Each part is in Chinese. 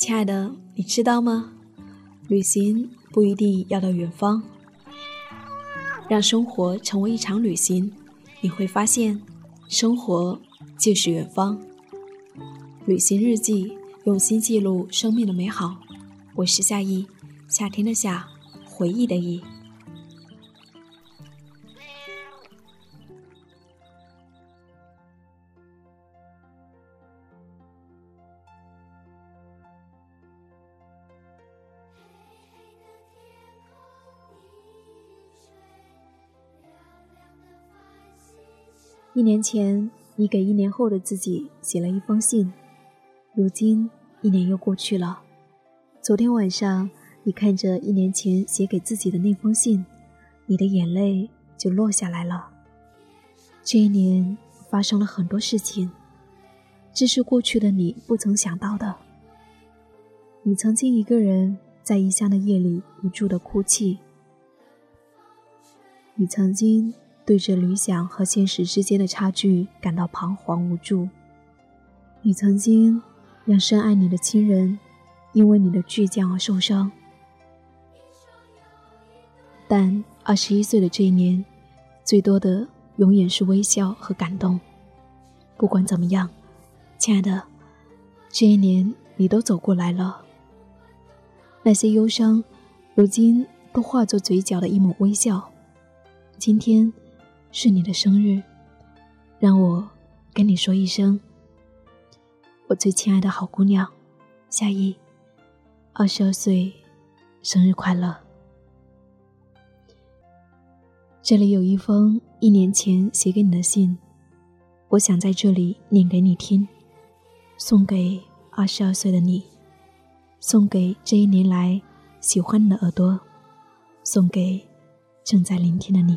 亲爱的，你知道吗？旅行不一定要到远方，让生活成为一场旅行，你会发现，生活就是远方。旅行日记，用心记录生命的美好。我是夏意，夏天的夏，回忆的忆。一年前，你给一年后的自己写了一封信。如今，一年又过去了。昨天晚上，你看着一年前写给自己的那封信，你的眼泪就落下来了。这一年发生了很多事情，这是过去的你不曾想到的。你曾经一个人在异乡的夜里无助的哭泣，你曾经。对着理想和现实之间的差距感到彷徨无助。你曾经让深爱你的亲人因为你的倔强而受伤，但二十一岁的这一年，最多的永远是微笑和感动。不管怎么样，亲爱的，这一年你都走过来了。那些忧伤，如今都化作嘴角的一抹微笑。今天。是你的生日，让我跟你说一声，我最亲爱的好姑娘夏意，二十二岁，生日快乐！这里有一封一年前写给你的信，我想在这里念给你听，送给二十二岁的你，送给这一年来喜欢你的耳朵，送给正在聆听的你。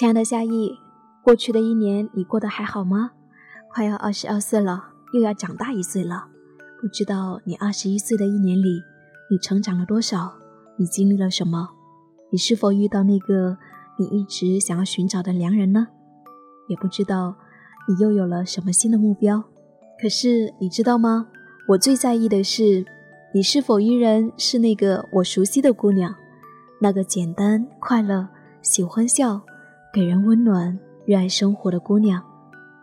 亲爱的夏意，过去的一年你过得还好吗？快要二十二岁了，又要长大一岁了。不知道你二十一岁的一年里，你成长了多少？你经历了什么？你是否遇到那个你一直想要寻找的良人呢？也不知道你又有了什么新的目标。可是你知道吗？我最在意的是，你是否依然是那个我熟悉的姑娘，那个简单快乐、喜欢笑。给人温暖、热爱生活的姑娘，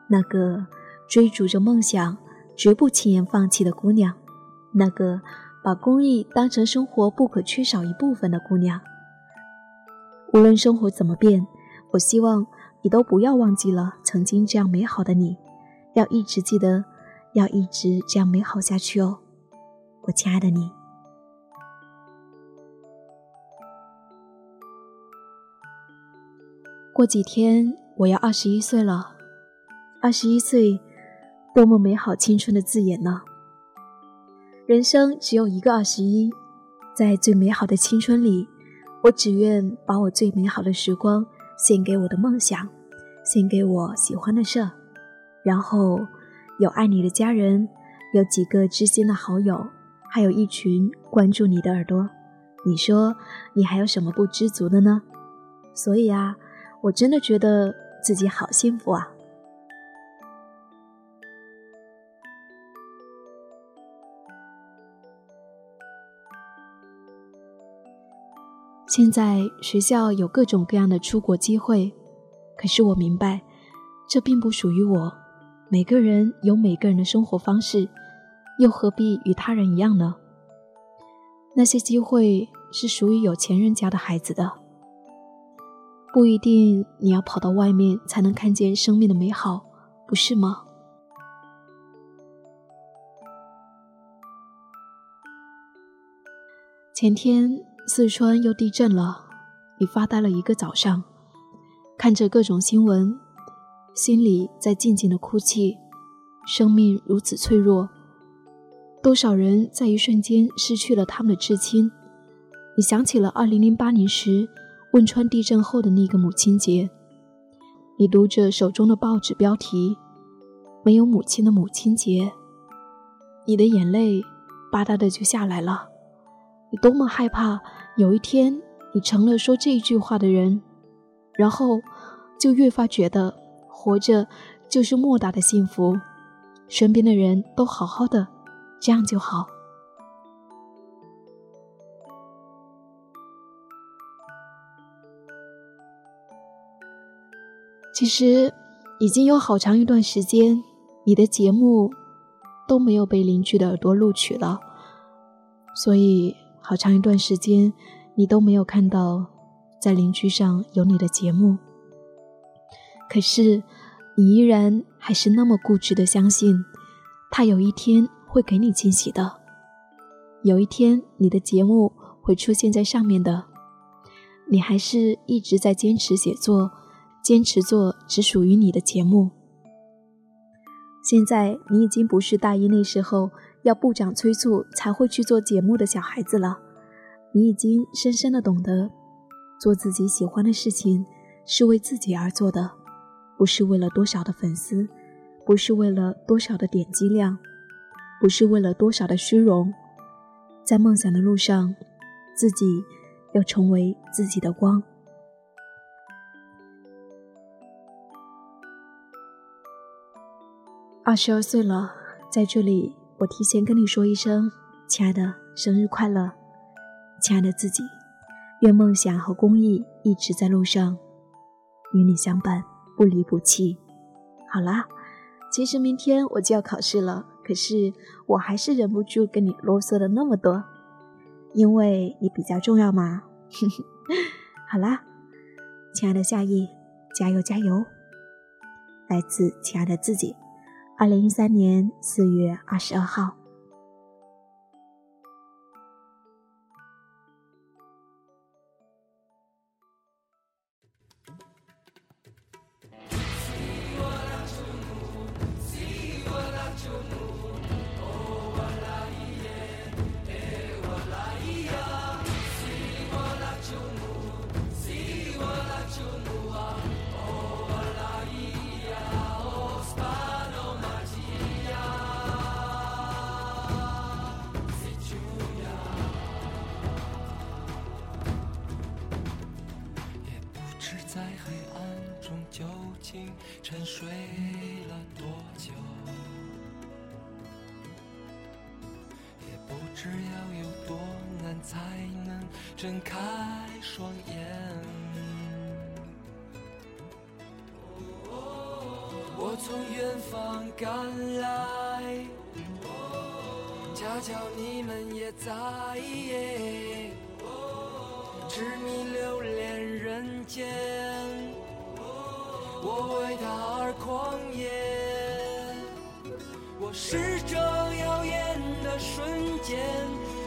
那个追逐着梦想、绝不轻言放弃的姑娘，那个把公益当成生活不可缺少一部分的姑娘。无论生活怎么变，我希望你都不要忘记了曾经这样美好的你，要一直记得，要一直这样美好下去哦，我亲爱的你。过几天我要二十一岁了，二十一岁，多么美好青春的字眼呢！人生只有一个二十一，在最美好的青春里，我只愿把我最美好的时光献给我的梦想，献给我喜欢的事，然后有爱你的家人，有几个知心的好友，还有一群关注你的耳朵。你说你还有什么不知足的呢？所以啊。我真的觉得自己好幸福啊！现在学校有各种各样的出国机会，可是我明白，这并不属于我。每个人有每个人的生活方式，又何必与他人一样呢？那些机会是属于有钱人家的孩子的。不一定你要跑到外面才能看见生命的美好，不是吗？前天四川又地震了，你发呆了一个早上，看着各种新闻，心里在静静的哭泣。生命如此脆弱，多少人在一瞬间失去了他们的至亲。你想起了2008年时汶川地震后的那个母亲节。你读着手中的报纸标题：“没有母亲的母亲节”，你的眼泪吧嗒的就下来了。你多么害怕有一天你成了说这句话的人，然后就越发觉得活着就是莫大的幸福，身边的人都好好的，这样就好。其实已经有好长一段时间，你的节目都没有被邻居的耳朵录取了，所以好长一段时间你都没有看到在邻居上有你的节目。可是你依然还是那么固执的相信，他有一天会给你惊喜的，有一天你的节目会出现在上面的，你还是一直在坚持写作。坚持做只属于你的节目。现在你已经不是大一那时候要部长催促才会去做节目的小孩子了，你已经深深的懂得，做自己喜欢的事情是为自己而做的，不是为了多少的粉丝，不是为了多少的点击量，不是为了多少的虚荣，在梦想的路上，自己要成为自己的光。二十二岁了，在这里，我提前跟你说一声，亲爱的，生日快乐，亲爱的自己，愿梦想和公益一直在路上，与你相伴，不离不弃。好啦，其实明天我就要考试了，可是我还是忍不住跟你啰嗦了那么多，因为你比较重要嘛。好啦，亲爱的夏意，加油加油！来自亲爱的自己。二零一三年四月二十二号。只要有多难才能睁开双眼。我从远方赶来，恰巧你们也在，痴迷留恋人间。我为他而狂野，我是这耀眼瞬间，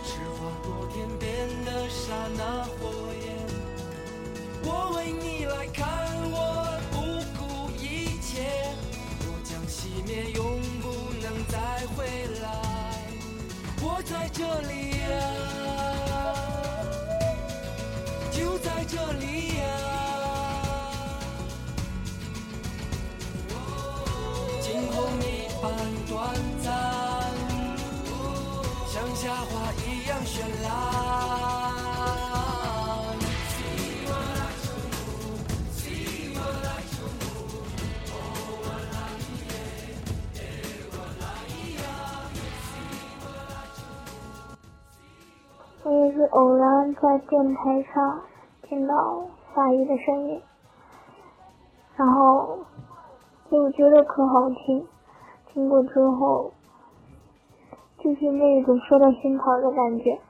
是划过天边的刹那火焰。我为你来看，我也是偶然在电台上听到夏雨的声音，然后就觉得可好听。听过之后，就是那种说到心坎的感觉，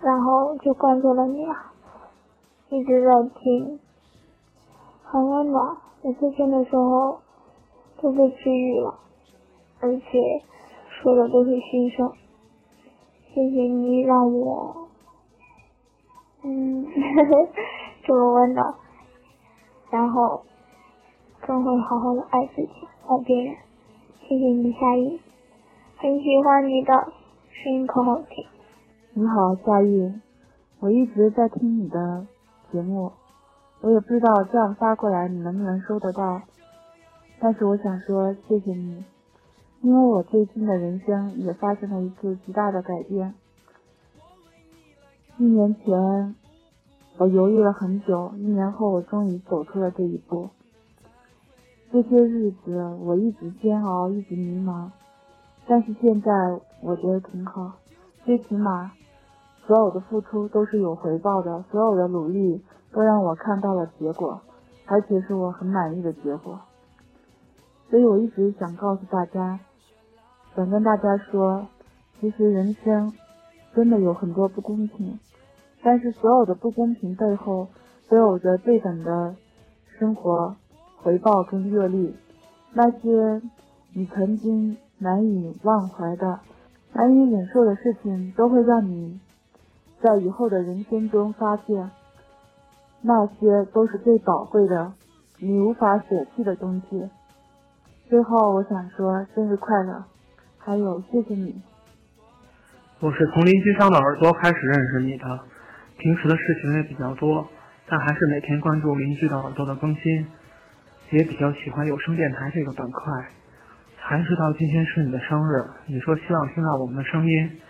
然后就关注了你了，一直在听，很温暖。每次听的时候都被治愈了，而且说的都是心声。谢谢你让我，嗯，这么温暖，然后更会好好的爱自己，爱别人。谢谢你，夏雨，很喜欢你的声音，可好听。你好，夏雨，我一直在听你的节目，我也不知道这样发过来你能不能收得到，但是我想说谢谢你，因为我最近的人生也发生了一次极大的改变。一年前，我犹豫了很久，一年后我终于走出了这一步。这些日子我一直煎熬，一直迷茫，但是现在我觉得挺好，最起码。所有的付出都是有回报的，所有的努力都让我看到了结果，而且是我很满意的结果。所以我一直想告诉大家，想跟大家说，其实人生真的有很多不公平，但是所有的不公平背后都有着对等的生活回报跟阅历。那些你曾经难以忘怀的、难以忍受的事情，都会让你。在以后的人生中，发现那些都是最宝贵的，你无法舍弃的东西。最后，我想说生日快乐，还有谢谢你。我是从邻居上的耳朵开始认识你的，平时的事情也比较多，但还是每天关注邻居的耳朵的更新，也比较喜欢有声电台这个板块。才知道今天是你的生日，你说希望听到我们的声音。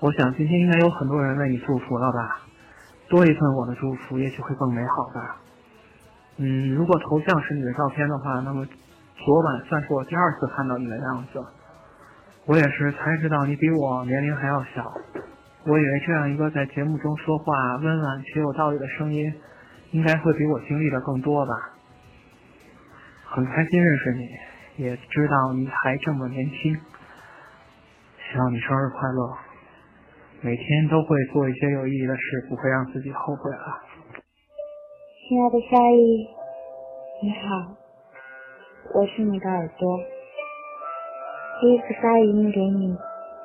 我想今天应该有很多人为你祝福了吧，多一份我的祝福，也许会更美好吧。嗯，如果头像是你的照片的话，那么昨晚算是我第二次看到你的样子。我也是才知道你比我年龄还要小，我以为这样一个在节目中说话温婉且有道理的声音，应该会比我经历的更多吧。很开心认识你，也知道你还这么年轻，希望你生日快乐。每天都会做一些有意义的事，不会让自己后悔了。亲爱的夏意，你好，我是你的耳朵。第一次发语音给你，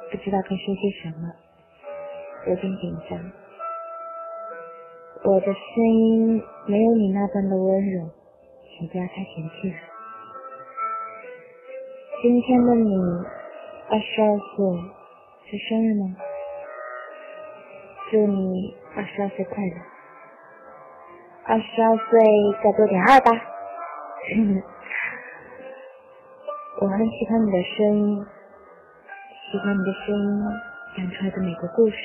不知道该说些什么，有点紧张。我的声音没有你那般的温柔，请不要太嫌弃。今天的你二十二岁，是生日吗？祝你二十二岁快乐！二十二岁再多点二吧。我很喜欢你的声音，喜欢你的声音讲出来的每个故事。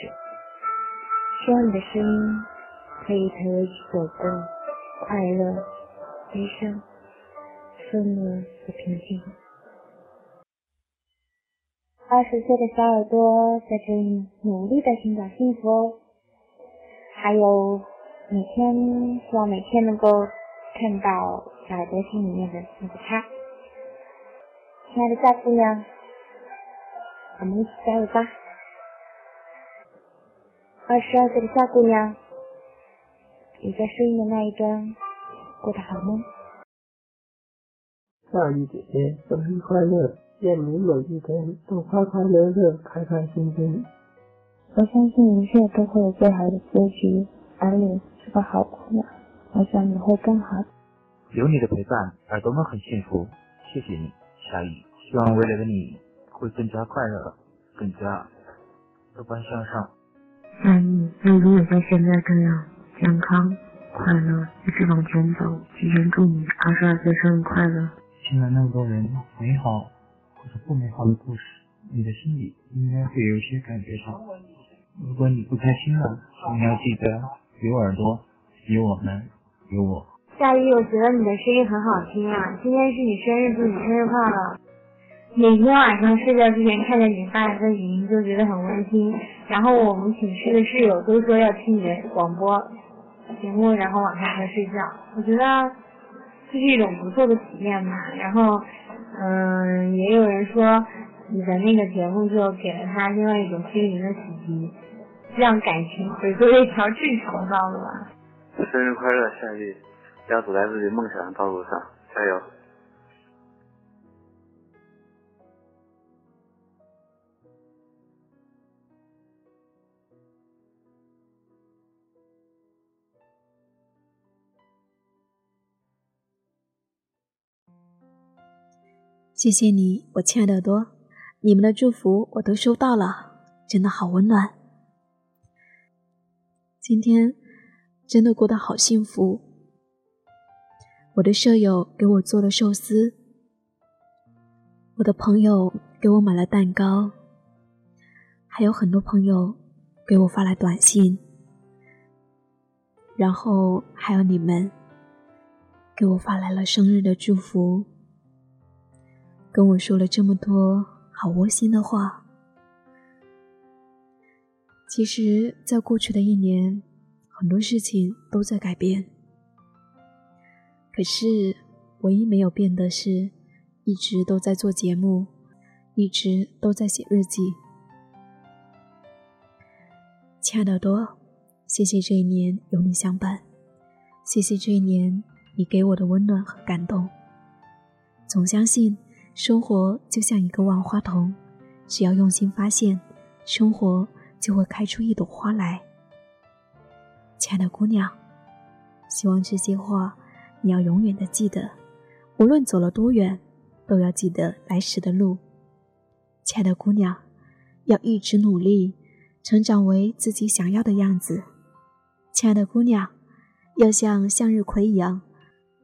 希望你的声音可以陪我一起走过快乐、悲伤、愤怒和平静。二十岁的小耳朵在这里努力的寻找幸福哦，还有每天希望每天能够看到小耳朵心里面的那个他。亲爱的大姑娘，我们一起加油吧！二十二岁的夏姑娘，你在声音的那一端过得好吗？夏雨姐姐，生日快乐！愿你每一天都快快乐乐、开开心心。我相信一切都会有最好的结局。而你是个好姑娘，我想你会更好。有你的陪伴，耳朵们很幸福。谢谢你，夏雨。希望未来的你会更加快乐，更加乐观向上。夏雨，愿你也像现在这样健康、快乐，一直往前走。提前祝你二十二岁生日快乐！听了那么多人美好。或者不美好的故事，你的心里应该会有些感觉上。如果你不开心了，你要记得有耳朵，有我们，有我。夏雨，我觉得你的声音很好听啊！今天是你生日，祝你生日快乐！每天晚上睡觉之前看见你发来的语音，就觉得很温馨。然后我们寝室的室友都说要听你的广播节目，然后晚上才睡觉。我觉得这是一种不错的体验吧。然后。嗯，也有人说你的那个节目就给了他另外一种心灵的洗涤，让感情回归一条正常的道路啊！生日快乐，夏雨，要走在自己梦想的道路上，加油！谢谢你，我亲爱的耳朵，你们的祝福我都收到了，真的好温暖。今天真的过得好幸福。我的舍友给我做了寿司，我的朋友给我买了蛋糕，还有很多朋友给我发来短信，然后还有你们给我发来了生日的祝福，跟我说了这么多好窝心的话。其实，在过去的一年，很多事情都在改变。可是，唯一没有变的是，一直都在做节目，一直都在写日记。亲爱的多，谢谢这一年有你相伴，谢谢这一年你给我的温暖和感动。总相信，生活就像一个万花筒，只要用心发现，生活。就会开出一朵花来，亲爱的姑娘，希望这些话你要永远的记得，无论走了多远，都要记得来时的路。亲爱的姑娘，要一直努力，成长为自己想要的样子。亲爱的姑娘，要像向日葵一样，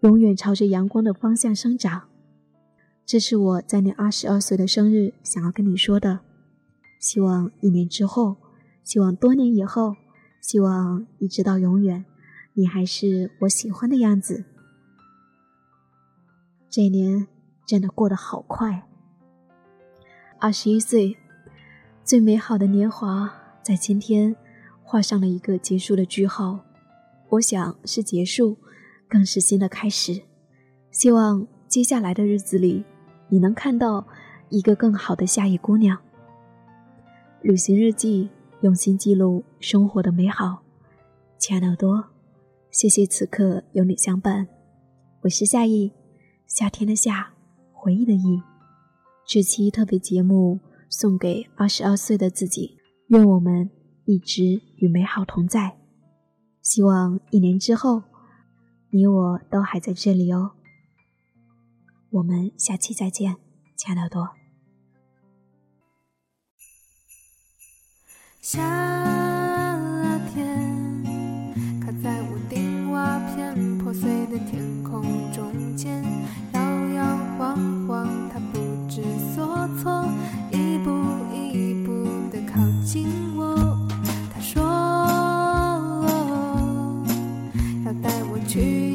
永远朝着阳光的方向生长。这是我在你二十二岁的生日想要跟你说的，希望一年之后。希望多年以后，希望一直到永远，你还是我喜欢的样子。这一年真的过得好快，二十一岁，最美好的年华在今天画上了一个结束的句号。我想是结束，更是新的开始。希望接下来的日子里，你能看到一个更好的夏意姑娘。旅行日记。用心记录生活的美好，亲爱的多，谢谢此刻有你相伴。我是夏意，夏天的夏，回忆的忆。这期特别节目送给二十二岁的自己，愿我们一直与美好同在。希望一年之后，你我都还在这里哦。我们下期再见，亲爱的多。夏天，卡在屋顶瓦片破碎的天空中间，一步一步的靠近我。他说要带我去